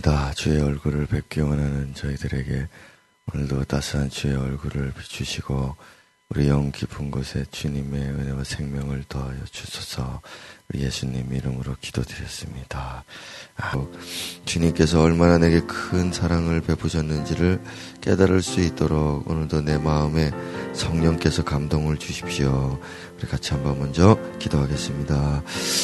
기도합니다. 주의 얼굴을 뵙기 원하는 저희들에게 오늘도 따스한 주의 얼굴을 비추시고 우리 영 깊은 곳에 주님의 은혜와 생명을 더하여 주소서 우리 예수님 이름으로 기도드렸습니다. 아, 주님께서 얼마나 내게 큰 사랑을 베푸셨는지를 깨달을 수 있도록 오늘도 내 마음에 성령께서 감동을 주십시오. 우리 같이 한번 먼저 기도하겠습니다.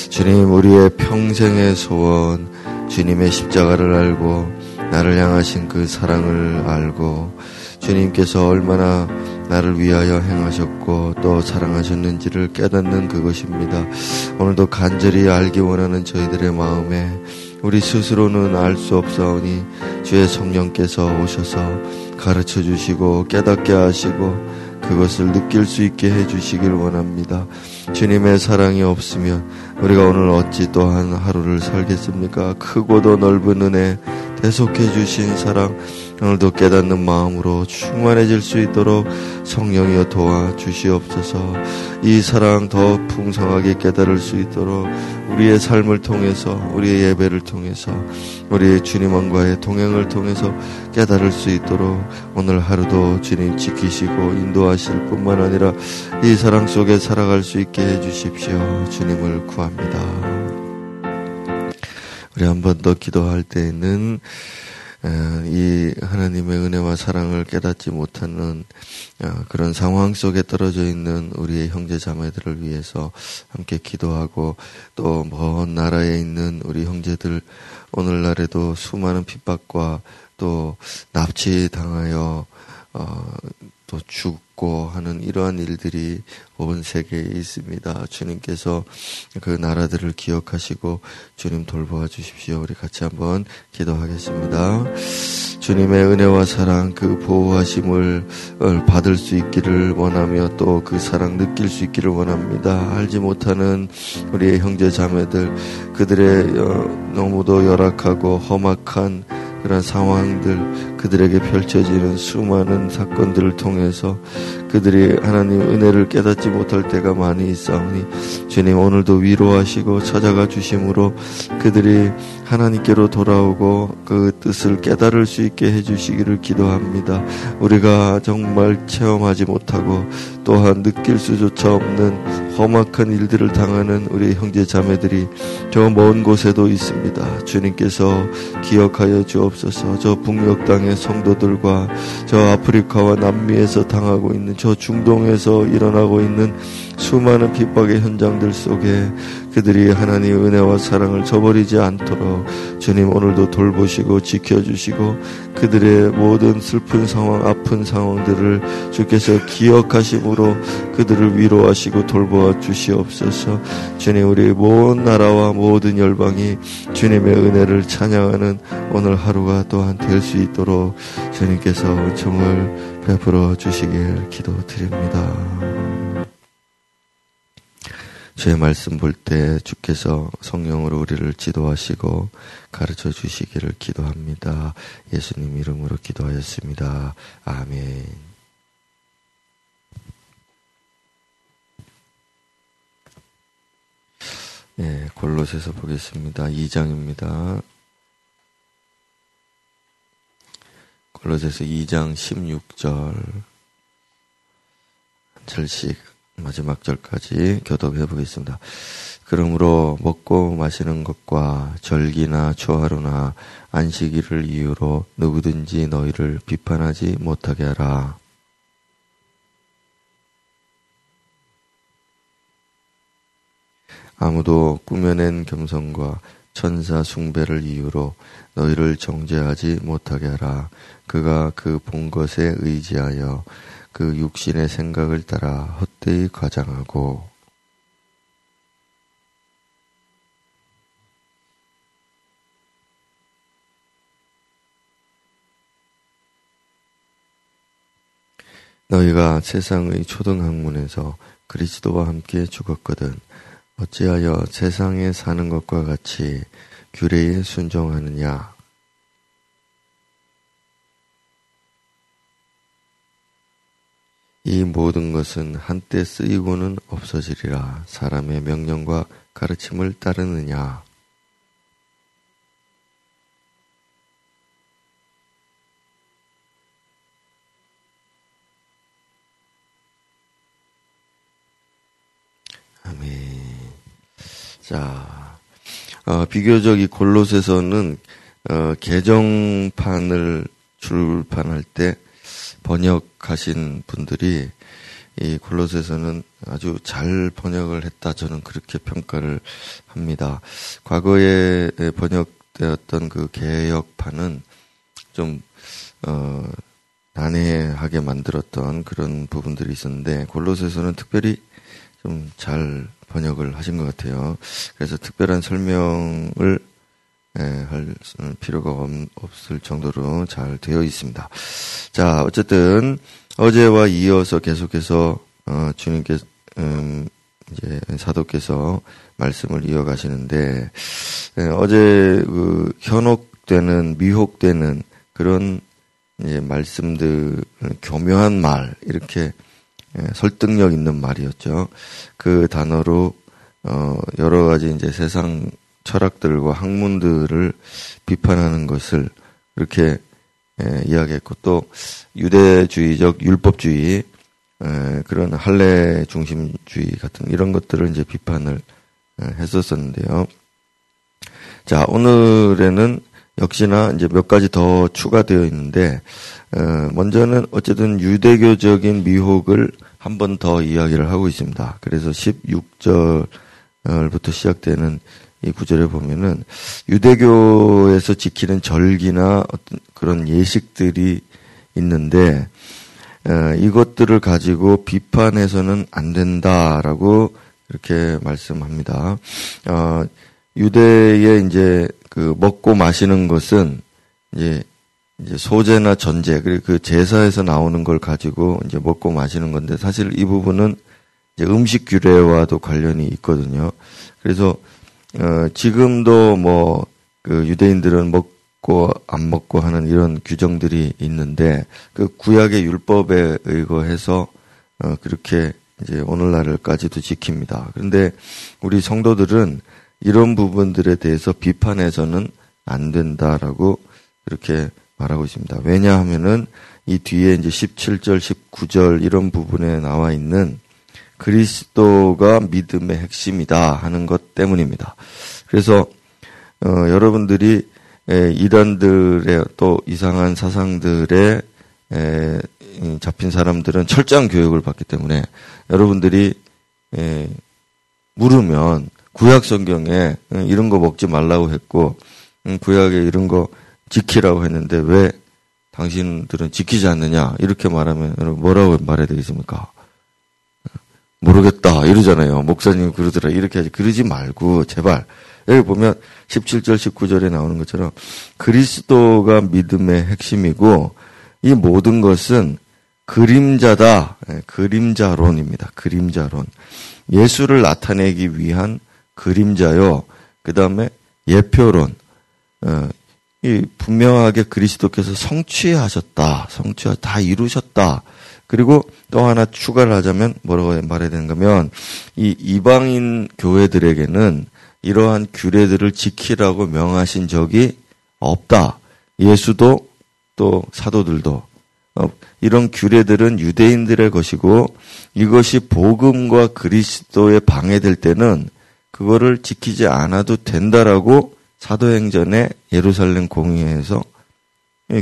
주님, 우리의 평생의 소원, 주님의 십자가를 알고 나를 향하신 그 사랑을 알고 주님께서 얼마나 나를 위하여 행하셨고 또 사랑하셨는지를 깨닫는 그것입니다. 오늘도 간절히 알기 원하는 저희들의 마음에 우리 스스로는 알 수 없사오니 주의 성령께서 오셔서 가르쳐 주시고 깨닫게 하시고 그것을 느낄 수 있게 해 주시길 원합니다. 주님의 사랑이 없으면 우리가 오늘 어찌 또한 하루를 살겠습니까? 크고도 넓은 은혜, 대속해 주신 사랑, 오늘도 깨닫는 마음으로 충만해질 수 있도록 성령이여 도와 주시옵소서. 이 사랑 더 풍성하게 깨달을 수 있도록 우리의 삶을 통해서 우리의 예배를 통해서 우리 주님과의 동행을 통해서 깨달을 수 있도록 오늘 하루도 주님 지키시고 인도하실 뿐만 아니라 이 사랑 속에 살아갈 수 있게 해 주십시오. 주님을 구합니다. 우리 한 번 더 기도할 때에는 이 하나님의 은혜와 사랑을 깨닫지 못하는 어, 그런 상황 속에 떨어져 있는 우리의 형제 자매들을 위해서 함께 기도하고 또 먼 나라에 있는 우리 형제들 오늘날에도 수많은 핍박과 또 납치 당하여 어, 또 죽고 하는 이러한 일들이 온 세계에 있습니다. 주님께서 그 나라들을 기억하시고 주님 돌보아 주십시오. 우리 같이 한번 기도하겠습니다. 주님의 은혜와 사랑 그 보호하심을 받을 수 있기를 원하며 또 그 사랑 느낄 수 있기를 원합니다. 알지 못하는 우리의 형제 자매들 그들의 어, 너무도 열악하고 험악한 그런 상황들 그들에게 펼쳐지는 수많은 사건들을 통해서 그들이 하나님 은혜를 깨닫지 못할 때가 많이 있사오니 주님 오늘도 위로하시고 찾아가 주심으로 그들이 하나님께로 돌아오고 그 뜻을 깨달을 수 있게 해주시기를 기도합니다. 우리가 정말 체험하지 못하고 또한 느낄 수조차 없는 험악한 일들을 당하는 우리 형제 자매들이 저 먼 곳에도 있습니다. 주님께서 기억하여 주옵소서. 저 북녘 땅의 성도들과 저 아프리카와 남미에서 당하고 있는 저 중동에서 일어나고 있는 수많은 핍박의 현장들 속에 그들이 하나님의 은혜와 사랑을 저버리지 않도록 주님 오늘도 돌보시고 지켜주시고 그들의 모든 슬픈 상황, 아픈 상황들을 주께서 기억하심으로 그들을 위로하시고 돌보아 주시옵소서. 주님 우리 모든 나라와 모든 열방이 주님의 은혜를 찬양하는 오늘 하루가 또한 될 수 있도록 주님께서 은총을 베풀어 주시길 기도드립니다. 제 말씀 볼 때 주께서 성령으로 우리를 지도하시고 가르쳐 주시기를 기도합니다. 예수님 이름으로 기도하였습니다. 아멘. 예, 골로새서 보겠습니다. 2장입니다. 골로새서 2장 16절 한 절씩 마지막 절까지 교독해 보겠습니다. 그러므로 먹고 마시는 것과 절기나 초하루나 안식일을 이유로 누구든지 너희를 비판하지 못하게 하라. 아무도 꾸며낸 겸손과 천사 숭배를 이유로 너희를 정죄하지 못하게 하라. 그가 그 본 것에 의지하여 그 육신의 생각을 따라 헛되이 과장하고 너희가 세상의 초등학문에서 그리스도와 함께 죽었거든 어찌하여 세상에 사는 것과 같이 규례에 순종하느냐 이 모든 것은 한때 쓰이고는 없어지리라 사람의 명령과 가르침을 따르느냐. 아멘. 자, 어, 비교적 이 골롯에서는 어, 개정판을 출판할 때 번역하신 분들이 이 골로새서는 아주 잘 번역을 했다 저는 그렇게 평가를 합니다. 과거에 번역되었던 그 개혁판은 좀 어, 난해하게 만들었던 그런 부분들이 있었는데 골로새서는 특별히 좀 잘 번역을 하신 것 같아요. 그래서 특별한 설명을 예, 할 필요가 없을 정도로 잘 되어 있습니다. 자, 어쨌든 어제와 이어서 계속해서 어, 주님께 음, 이제 사도께서 말씀을 이어가시는데 예, 어제 그 현혹되는 미혹되는 그런 이제 말씀들 교묘한 말 이렇게 예, 설득력 있는 말이었죠. 그 단어로 어 여러 가지 이제 세상 철학들과 학문들을 비판하는 것을 이렇게 예, 이야기했고 또 유대주의적 율법주의 예, 그런 할례 중심주의 같은 이런 것들을 이제 비판을 예, 했었었는데요. 자 오늘에는 역시나 이제 몇 가지 더 추가되어 있는데 어, 먼저는 어쨌든 유대교적인 미혹을 한 번 더 이야기를 하고 있습니다. 그래서 16절부터 시작되는 이 구절에 보면은 유대교에서 지키는 절기나 어떤 그런 예식들이 있는데 어, 이것들을 가지고 비판해서는 안 된다라고 이렇게 말씀합니다. 어, 유대의 이제 그 먹고 마시는 것은 이제 이제 소재나 전제 그리고 그 제사에서 나오는 걸 가지고 이제 먹고 마시는 건데 사실 이 부분은 이제 음식 규례와도 관련이 있거든요. 그래서 어, 지금도 뭐, 그 유대인들은 먹고 안 먹고 하는 이런 규정들이 있는데, 그 구약의 율법에 의거해서, 어, 그렇게 이제 오늘날까지도 지킵니다. 그런데 우리 성도들은 이런 부분들에 대해서 비판해서는 안 된다라고 그렇게 말하고 있습니다. 왜냐하면은 이 뒤에 이제 17절, 19절 이런 부분에 나와 있는 그리스도가 믿음의 핵심이다 하는 것 때문입니다. 그래서 어, 여러분들이 에, 이단들의 또 이상한 사상들에 에, 잡힌 사람들은 철저한 교육을 받기 때문에 여러분들이 에, 물으면 구약 성경에 이런 거 먹지 말라고 했고 구약에 이런 거 지키라고 했는데 왜 당신들은 지키지 않느냐 이렇게 말하면 여러분 뭐라고 말해야 되겠습니까? 모르겠다 이러잖아요. 목사님 그러더라 이렇게 하지 그러지 말고 제발 여기 보면 17절 19절에 나오는 것처럼 그리스도가 믿음의 핵심이고 이 모든 것은 그림자다. 예, 그림자론입니다. 그림자론. 예수를 나타내기 위한 그림자요. 그 다음에 예표론. 어, 이 분명하게 그리스도께서 성취하셨다. 성취하 다 이루셨다. 그리고 또 하나 추가를 하자면 뭐라고 말해야 되는가 하면 이 이방인 교회들에게는 이러한 규례들을 지키라고 명하신 적이 없다. 예수도 또 사도들도 어, 이런 규례들은 유대인들의 것이고 이것이 복음과 그리스도에 방해될 때는 그거를 지키지 않아도 된다라고 사도행전의 예루살렘 공의회에서 예,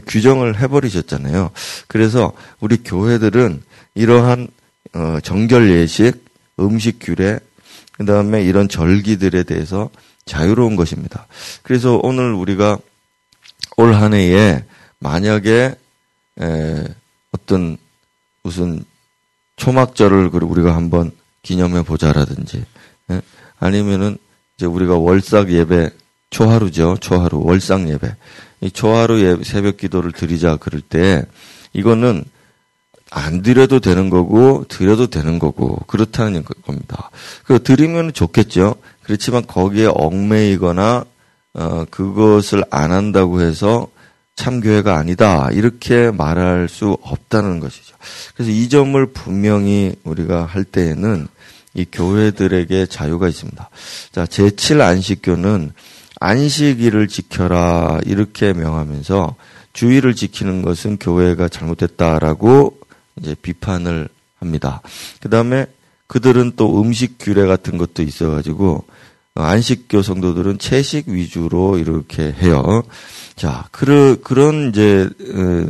규정을 해버리셨잖아요. 그래서 우리 교회들은 이러한 어, 정결 예식, 음식 규례, 그 다음에 이런 절기들에 대해서 자유로운 것입니다. 그래서 오늘 우리가 올 한 해에 만약에 에, 어떤 무슨 초막절을 우리가 한번 기념해 보자라든지 에? 예? 아니면은 이제 우리가 월삭 예배 초하루죠 초하루 월삭 예배 이 초하루 예, 새벽 기도를 드리자 그럴 때 이거는 안 드려도 되는 거고 드려도 되는 거고 그렇다는 겁니다. 그 드리면 좋겠죠. 그렇지만 거기에 얽매이거나 어 그것을 안 한다고 해서 참교회가 아니다 이렇게 말할 수 없다는 것이죠. 그래서 이 점을 분명히 우리가 할 때에는 이 교회들에게 자유가 있습니다. 자, 제7 안식교는 안식일을 지켜라 이렇게 명하면서 주의를 지키는 것은 교회가 잘못됐다라고 이제 비판을 합니다. 그 다음에 그들은 또 음식 규례 같은 것도 있어가지고 안식교 성도들은 채식 위주로 이렇게 해요. 자, 그, 그런 이제, 어,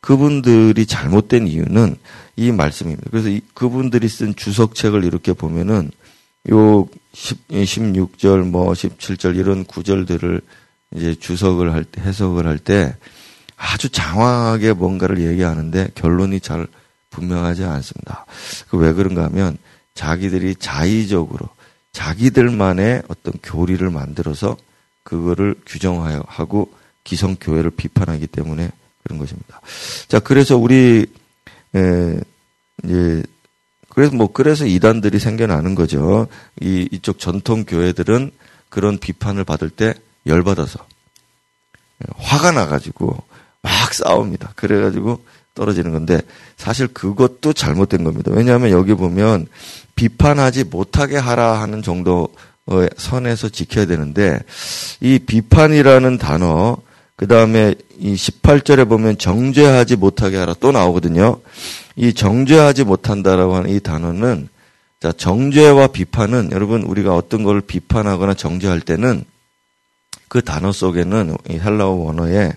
그분들이 잘못된 이유는 이 말씀입니다. 그래서 이, 그분들이 쓴 주석책을 이렇게 보면은 요 10, 16절 뭐 17절 이런 구절들을 이제 주석을 할 때, 해석을 할 때 아주 장황하게 뭔가를 얘기하는데 결론이 잘 분명하지 않습니다. 그 왜 그런가 하면 자기들이 자의적으로 자기들만의 어떤 교리를 만들어서 그거를 규정하고 기성교회를 비판하기 때문에 그런 것입니다. 자, 그래서 우리, 에, 이제, 그래서 뭐, 그래서 이단들이 생겨나는 거죠. 이, 이쪽 전통 교회들은 그런 비판을 받을 때 열받아서, 화가 나가지고 막 싸웁니다. 그래가지고 떨어지는 건데, 사실 그것도 잘못된 겁니다. 왜냐하면 여기 보면 비판하지 못하게 하라 하는 정도 의 선에서 지켜야 되는데 이 비판이라는 단어 그 다음에 이 18절에 보면 정죄하지 못하게 하라 또 나오거든요. 이 정죄하지 못한다라고 하는 이 단어는 자 정죄와 비판은 여러분 우리가 어떤 걸 비판하거나 정죄할 때는 그 단어 속에는 이 헬라어 원어에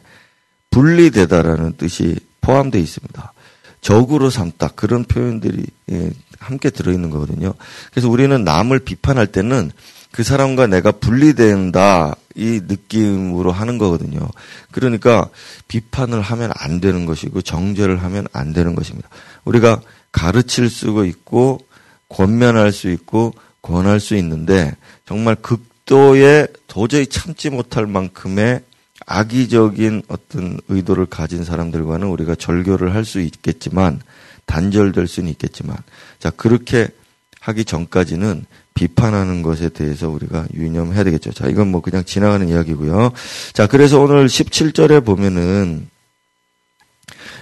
분리되다라는 뜻이 포함되어 있습니다. 적으로 삼다 그런 표현들이 예, 함께 들어있는 거거든요. 그래서 우리는 남을 비판할 때는 그 사람과 내가 분리된다 이 느낌으로 하는 거거든요. 그러니까 비판을 하면 안 되는 것이고 정죄를 하면 안 되는 것입니다. 우리가 가르칠 수가 있고 권면할 수 있고 권할 수 있는데 정말 극도의 도저히 참지 못할 만큼의 악의적인 어떤 의도를 가진 사람들과는 우리가 절교를 할 수 있겠지만 단절될 수는 있겠지만 자 그렇게 하기 전까지는 비판하는 것에 대해서 우리가 유념해야 되겠죠. 자, 이건 뭐 그냥 지나가는 이야기고요. 자, 그래서 오늘 17절에 보면은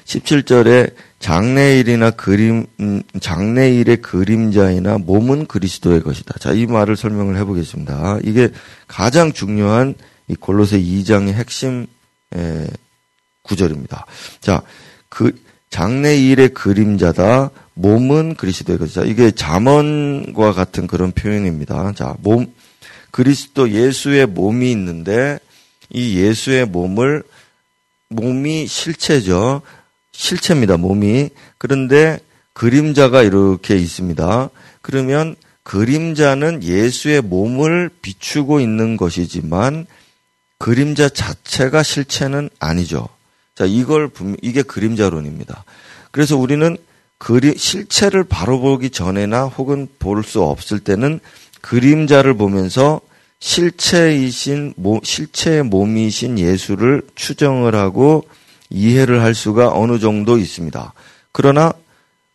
17절에 장래일이나 그림 음, 장래일의 그림자이나 몸은 그리스도의 것이다. 자, 이 말을 설명을 해 보겠습니다. 이게 가장 중요한 이 골로새 2장의 핵심 에, 구절입니다. 자, 그 장래 일의 그림자다. 몸은 그리스도의 것이다. 이게 잠언과 같은 그런 표현입니다. 자, 몸 그리스도 예수의 몸이 있는데 이 예수의 몸을 몸이 실체죠. 실체입니다. 몸이. 그런데 그림자가 이렇게 있습니다. 그러면 그림자는 예수의 몸을 비추고 있는 것이지만 그림자 자체가 실체는 아니죠. 자, 이걸 이게 그림자론입니다. 그래서 우리는 그리 실체를 바로 보기 전에나 혹은 볼 수 없을 때는 그림자를 보면서 실체이신 실체의 몸이신 예수를 추정을 하고 이해를 할 수가 어느 정도 있습니다. 그러나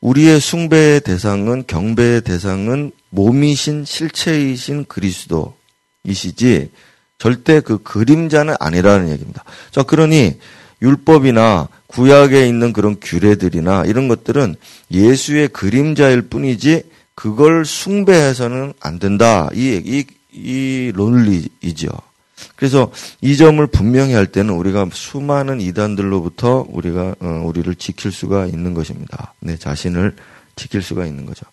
우리의 숭배의 대상은 경배의 대상은 몸이신 실체이신 그리스도이시지 절대 그 그림자는 아니라는 얘기입니다. 자, 그러니 율법이나 구약에 있는 그런 규례들이나 이런 것들은 예수의 그림자일 뿐이지 그걸 숭배해서는 안 된다. 이, 이, 이 논리이죠. 그래서 이 점을 분명히 할 때는 우리가 수많은 이단들로부터 우리가, 어, 우리를 지킬 수가 있는 것입니다. 내 자신을 지킬 수가 있는 거죠.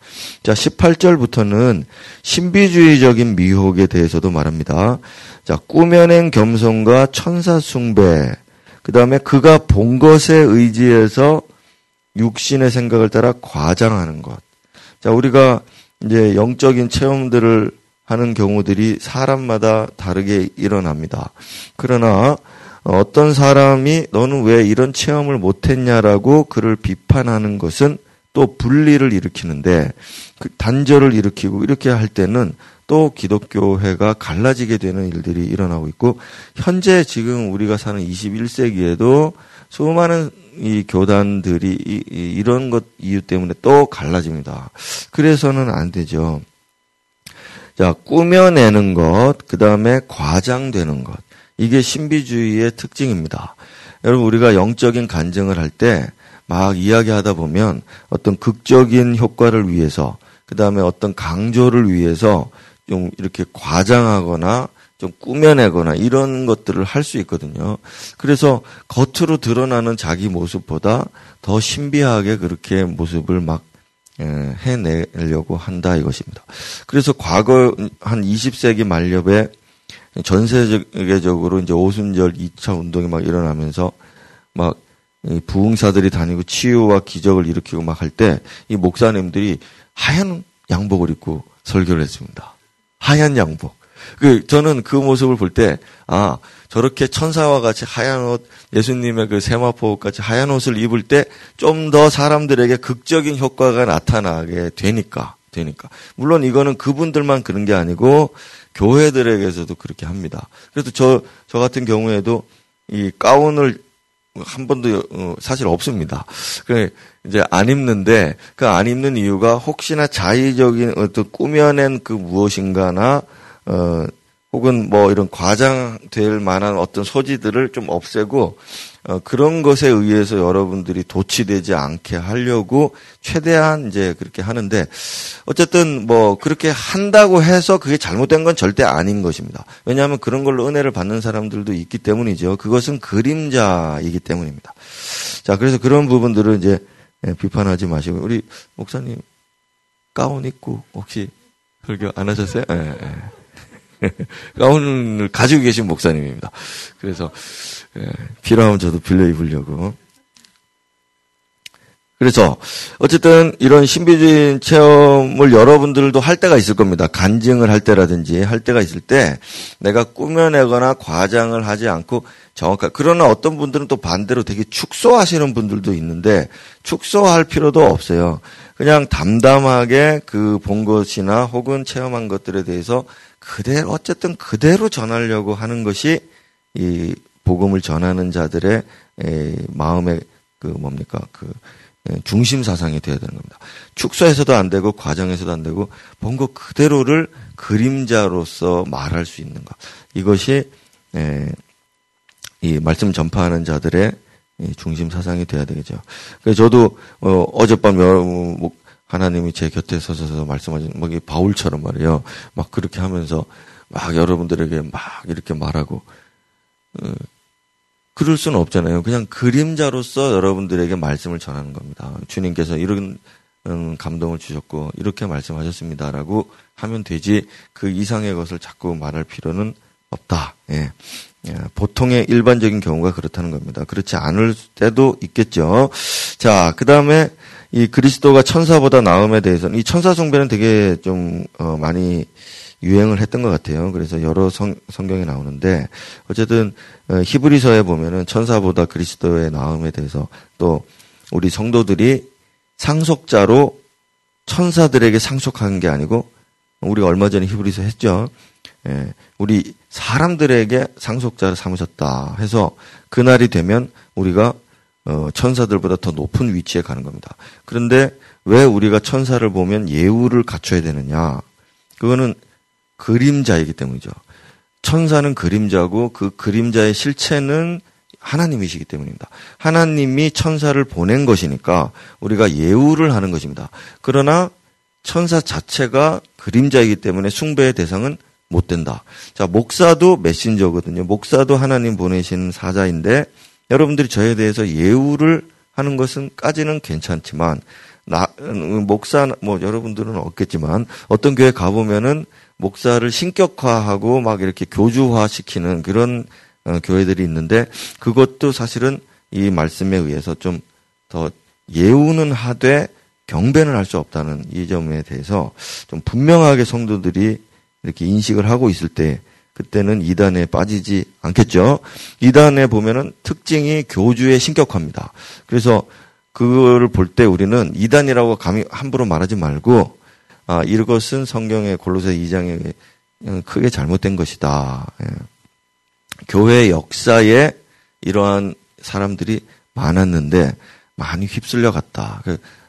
자, 18절부터는 신비주의적인 미혹에 대해서도 말합니다. 자, 꾸며낸 겸손과 천사 숭배, 그 다음에 그가 본 것에 의지해서 육신의 생각을 따라 과장하는 것. 자, 우리가 이제 영적인 체험들을 하는 경우들이 사람마다 다르게 일어납니다. 그러나 어떤 사람이 너는 왜 이런 체험을 못했냐라고 그를 비판하는 것은 또 분리를 일으키는데 그 단절을 일으키고 이렇게 할 때는 또 기독교회가 갈라지게 되는 일들이 일어나고 있고 현재 지금 우리가 사는 21세기에도 수많은 이 교단들이 이, 이, 런 것 이유 때문에 또 갈라집니다. 그래서는 안 되죠. 자, 꾸며내는 것, 그 다음에 과장되는 것. 이게 신비주의의 특징입니다. 여러분, 우리가 영적인 간증을 할 때 막 이야기하다 보면 어떤 극적인 효과를 위해서, 그 다음에 어떤 강조를 위해서 좀 이렇게 과장하거나 좀 꾸며내거나 이런 것들을 할 수 있거든요. 그래서 겉으로 드러나는 자기 모습보다 더 신비하게 그렇게 모습을 막 해내려고 한다 이것입니다. 그래서 과거 한 20세기 말엽에 전 세계적으로 이제 오순절 2차 운동이 막 일어나면서 막 부흥사들이 다니고 치유와 기적을 일으키고 막 할 때 이 목사님들이 하얀 양복을 입고 설교를 했습니다. 하얀 양복. 그 저는 그 모습을 볼 때 아 저렇게 천사와 같이 하얀 옷 예수님의 그 세마포 같이 하얀 옷을 입을 때 좀 더 사람들에게 극적인 효과가 나타나게 되니까 되니까 물론 이거는 그분들만 그런 게 아니고 교회들에게서도 그렇게 합니다. 그래서 저 저 같은 경우에도 이 가운을 한 번도 어, 사실 없습니다. 그 이제 안 입는데 그 안 입는 이유가 혹시나 자의적인 어떤 꾸며낸 그 무엇인가나 어 혹은 뭐 이런 과장될 만한 어떤 소지들을 좀 없애고 어, 그런 것에 의해서 여러분들이 도취되지 않게 하려고 최대한 이제 그렇게 하는데 어쨌든 뭐 그렇게 한다고 해서 그게 잘못된 건 절대 아닌 것입니다. 왜냐하면 그런 걸로 은혜를 받는 사람들도 있기 때문이죠. 그것은 그림자이기 때문입니다. 자, 그래서 그런 부분들을 이제 예, 비판하지 마시고 우리 목사님 가운 입고 혹시 설교 안 하셨어요? 예, 예. 가운을 가지고 계신 목사님입니다. 그래서 예, 필요하면 저도 빌려 입으려고. 그래서 어쨌든 이런 신비주의 체험을 여러분들도 할 때가 있을 겁니다. 간증을 할 때라든지 할 때가 있을 때 내가 꾸며내거나 과장을 하지 않고 정확한 그러나 어떤 분들은 또 반대로 되게 축소하시는 분들도 있는데 축소할 필요도 없어요. 그냥 담담하게 그 본 것이나 혹은 체험한 것들에 대해서 그대로 어쨌든 그대로 전하려고 하는 것이 이 복음을 전하는 자들의 마음의 그 뭡니까 그 중심 사상이 되어야 되는 겁니다. 축소해서도 안 되고 과정에서도 안 되고 본 것 그대로를 그림자로서 말할 수 있는 것 이것이 이 말씀 전파하는 자들의 중심 사상이 돼야 되겠죠. 그래서 저도 어, 어젯밤 뭐 하나님이 제 곁에 서서 말씀하신 뭐 바울처럼 말이에요. 막 그렇게 하면서 막 여러분들에게 막 이렇게 말하고 어, 그럴 수는 없잖아요. 그냥 그림자로서 여러분들에게 말씀을 전하는 겁니다. 주님께서 이런 음, 감동을 주셨고 이렇게 말씀하셨습니다라고 하면 되지 그 이상의 것을 자꾸 말할 필요는 없다. 예. 예. 보통의 일반적인 경우가 그렇다는 겁니다. 그렇지 않을 때도 있겠죠. 자, 그 다음에 이 그리스도가 천사보다 나음에 대해서는 이 천사 숭배는 되게 좀 어, 많이 유행을 했던 것 같아요. 그래서 여러 성, 성경에 나오는데 어쨌든 어, 히브리서에 보면은 천사보다 그리스도의 나음에 대해서 또 우리 성도들이 상속자로 천사들에게 상속한 게 아니고 우리가 얼마 전에 히브리서 했죠. 예, 우리 사람들에게 상속자를 삼으셨다 해서 그날이 되면 우리가 어, 천사들보다 더 높은 위치에 가는 겁니다. 그런데 왜 우리가 천사를 보면 예우를 갖춰야 되느냐? 그거는 그림자이기 때문이죠. 천사는 그림자고 그 그림자의 실체는 하나님이시기 때문입니다. 하나님이 천사를 보낸 것이니까 우리가 예우를 하는 것입니다. 그러나 천사 자체가 그림자이기 때문에 숭배의 대상은 못 된다. 자, 목사도 메신저거든요. 목사도 하나님 보내신 사자인데 여러분들이 저에 대해서 예우를 하는 것은까지는 괜찮지만 나 목사 뭐 여러분들은 없겠지만 어떤 교회 가 보면은 목사를 신격화하고 막 이렇게 교주화시키는 그런 어, 교회들이 있는데 그것도 사실은 이 말씀에 의해서 좀 더 예우는 하되 경배는 할 수 없다는 이 점에 대해서 좀 분명하게 성도들이 이렇게 인식을 하고 있을 때 그때는 이단에 빠지지 않겠죠. 이단에 보면은 특징이 교주의 신격화입니다. 그래서 그거를 볼 때 우리는 이단이라고 감히 함부로 말하지 말고 아 이것은 성경의 골로새 2장에 크게 잘못된 것이다. 예. 교회 역사에 이러한 사람들이 많았는데 많이 휩쓸려 갔다.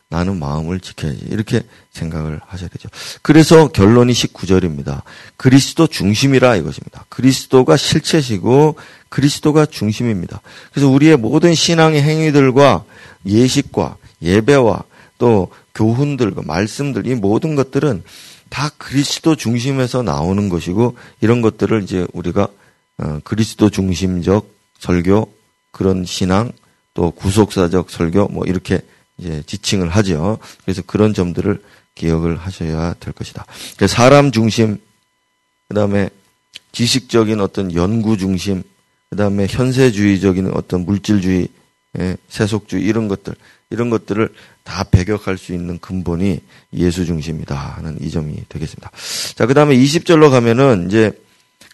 그 나는 마음을 지켜야지. 이렇게 생각을 하셔야 되죠. 그래서 결론이 19절입니다. 그리스도 중심이라 이것입니다. 그리스도가 실체시고 그리스도가 중심입니다. 그래서 우리의 모든 신앙의 행위들과 예식과 예배와 또 교훈들과 말씀들 이 모든 것들은 다 그리스도 중심에서 나오는 것이고 이런 것들을 이제 우리가 어, 그리스도 중심적 설교 그런 신앙 또 구속사적 설교 뭐 이렇게 이제 지칭을 하죠. 그래서 그런 점들을 기억을 하셔야 될 것이다. 사람 중심, 그 다음에 지식적인 어떤 연구 중심, 그 다음에 현세주의적인 어떤 물질주의, 예, 세속주의 이런 것들, 이런 것들을 다 배격할 수 있는 근본이 예수 중심이다 하는 이 점이 되겠습니다. 자, 그 다음에 20절로 가면은 이제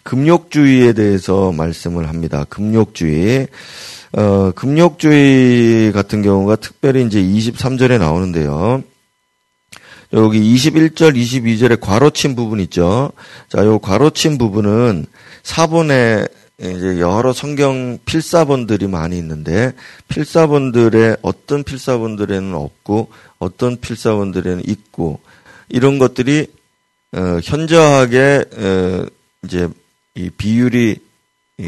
금욕주의에 대해서 말씀을 합니다. 금욕주의. 어, 금욕주의 같은 경우가 특별히 이제 23절에 나오는데요. 여기 21절, 22절에 괄호친 부분 있죠. 자, 요 괄호친 부분은 사본에 이제 여러 성경 필사본들이 많이 있는데 필사본들의 어떤 필사본들에는 없고 어떤 필사본들에는 있고 이런 것들이 어, 현저하게 어, 이제 이 비율이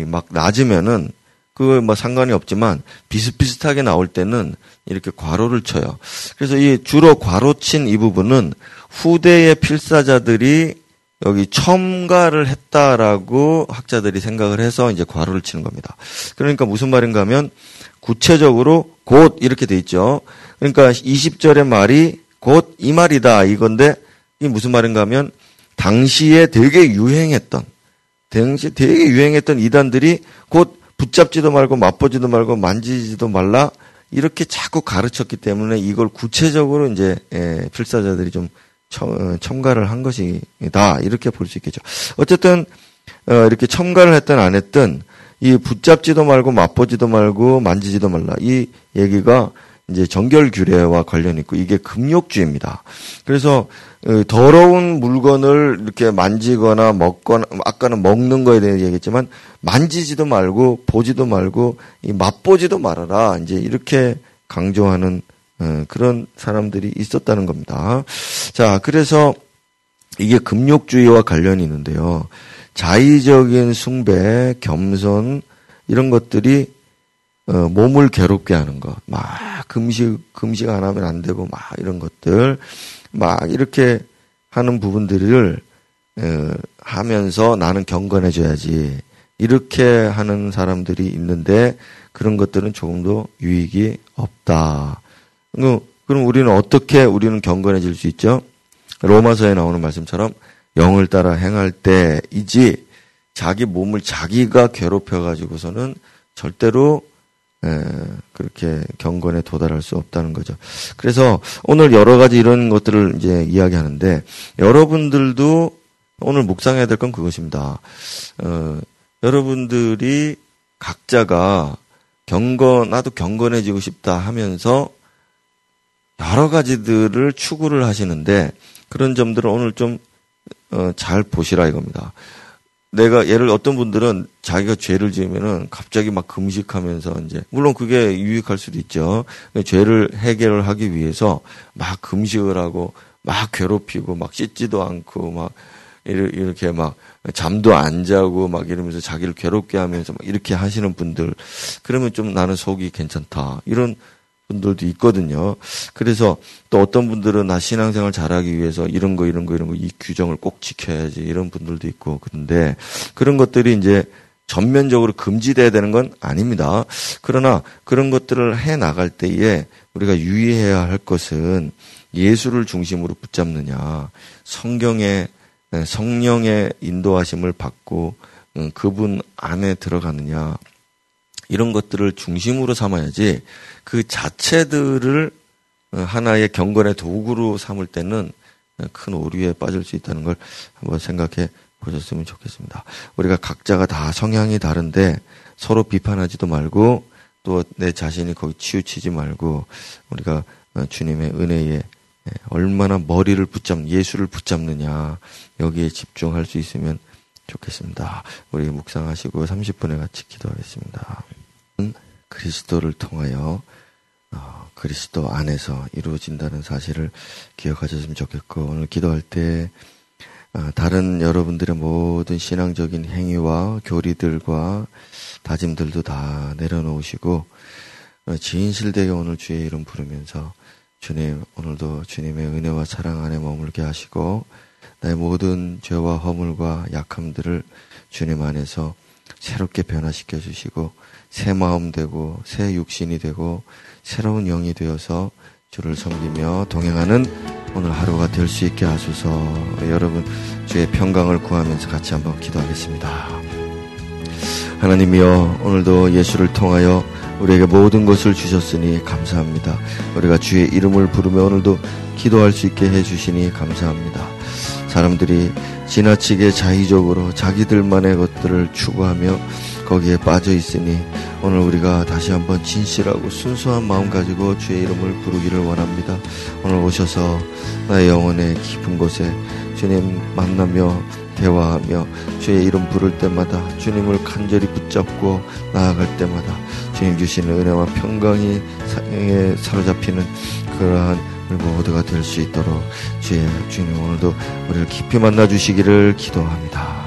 막 낮으면은 그거 뭐 상관이 없지만 비슷비슷하게 나올 때는 이렇게 괄호를 쳐요. 그래서 이 주로 괄호 친 이 부분은 후대의 필사자들이 여기 첨가를 했다라고 학자들이 생각을 해서 이제 괄호를 치는 겁니다. 그러니까 무슨 말인가 하면 구체적으로 곧 이렇게 돼 있죠. 그러니까 20절의 말이 곧 이 말이다 이건데 이게 무슨 말인가 하면 당시에 되게 유행했던 당시 되게 유행했던 이단들이 곧 붙잡지도 말고 맛보지도 말고 만지지도 말라 이렇게 자꾸 가르쳤기 때문에 이걸 구체적으로 이제 예, 필사자들이 좀 어, 첨가를 한 것이다 이렇게 볼 수 있겠죠. 어쨌든 어, 이렇게 첨가를 했든 안 했든 이 붙잡지도 말고 맛보지도 말고 만지지도 말라 이 얘기가 이제 정결 규례와 관련 있고 이게 금욕주입니다. 그래서 어, 더러운 물건을 이렇게 만지거나 먹거나 아까는 먹는 거에 대해 얘기했지만 만지지도 말고 보지도 말고 이 맛보지도 말아라 이제 이렇게 강조하는 어, 그런 사람들이 있었다는 겁니다. 자, 그래서 이게 금욕주의와 관련이 있는데요. 자의적인 숭배, 겸손 이런 것들이 어, 몸을 괴롭게 하는 것, 막 금식 금식 안 하면 안 되고 막 이런 것들, 막 이렇게 하는 부분들을 어, 하면서 나는 경건해져야지 이렇게 하는 사람들이 있는데 그런 것들은 조금도 유익이 없다. 그럼 우리는 어떻게 우리는 경건해질 수 있죠? 로마서에 나오는 말씀처럼 영을 따라 행할 때이지 자기 몸을 자기가 괴롭혀 가지고서는 절대로 에, 그렇게 경건에 도달할 수 없다는 거죠. 그래서 오늘 여러 가지 이런 것들을 이제 이야기하는데 여러분들도 오늘 묵상해야 될 건 그것입니다. 어, 여러분들이 각자가 경건 나도 경건해지고 싶다 하면서 여러 가지들을 추구를 하시는데 그런 점들을 오늘 좀잘 어, 보시라 이겁니다. 내가 예를 어떤 분들은 자기가 죄를 지으면은 갑자기 막 금식하면서 이제 물론 그게 유익할 수도 있죠. 죄를 해결을 하기 위해서 막 금식을 하고 막 괴롭히고 막 씻지도 않고 막 이렇게 막 잠도 안 자고 막 이러면서 자기를 괴롭게 하면서 막 이렇게 하시는 분들 그러면 좀 나는 속이 괜찮다 이런 분들도 있거든요. 그래서 또 어떤 분들은 나 신앙생활 잘하기 위해서 이런 거 이런 거 이런 거 이 규정을 꼭 지켜야지 이런 분들도 있고 그런데 그런 것들이 이제 전면적으로 금지돼야 되는 건 아닙니다. 그러나 그런 것들을 해 나갈 때에 우리가 유의해야 할 것은 예수를 중심으로 붙잡느냐, 성경의 네, 성령의 인도하심을 받고 음, 그분 안에 들어가느냐 이런 것들을 중심으로 삼아야지 그 자체들을 어, 하나의 경건의 도구로 삼을 때는 큰 오류에 빠질 수 있다는 걸 한번 생각해 보셨으면 좋겠습니다. 우리가 각자가 다 성향이 다른데 서로 비판하지도 말고 또 내 자신이 거기 치우치지 말고 우리가 어, 주님의 은혜에 얼마나 머리를 붙잡, 예수를 붙잡느냐 여기에 집중할 수 있으면 좋겠습니다. 우리 묵상하시고 30분에 같이 기도하겠습니다. 그리스도를 통하여 어, 그리스도 안에서 이루어진다는 사실을 기억하셨으면 좋겠고 오늘 기도할 때 어, 다른 여러분들의 모든 신앙적인 행위와 교리들과 다짐들도 다 내려놓으시고 어, 진실되게 오늘 주의 이름 부르면서 주님 오늘도 주님의 은혜와 사랑 안에 머물게 하시고 나의 모든 죄와 허물과 약함들을 주님 안에서 새롭게 변화시켜 주시고 새 마음 되고 새 육신이 되고 새로운 영이 되어서 주를 섬기며 동행하는 오늘 하루가 될 수 있게 하소서 여러분 주의 평강을 구하면서 같이 한번 기도하겠습니다. 하나님이여 오늘도 예수를 통하여 우리에게 모든 것을 주셨으니 감사합니다. 우리가 주의 이름을 부르며 오늘도 기도할 수 있게 해주시니 감사합니다. 사람들이 지나치게 자의적으로 자기들만의 것들을 추구하며 거기에 빠져 있으니 오늘 우리가 다시 한번 진실하고 순수한 마음 가지고 주의 이름을 부르기를 원합니다. 오늘 오셔서 나의 영혼의 깊은 곳에 주님 만나며 대화하며 주의 이름 부를 때마다 주님을 간절히 붙잡고 나아갈 때마다 주님 주시는 은혜와 평강이 사에 사로잡히는 그러한 우리 모두가 될 수 있도록 주의 주님 오늘도 우리를 깊이 만나 주시기를 기도합니다.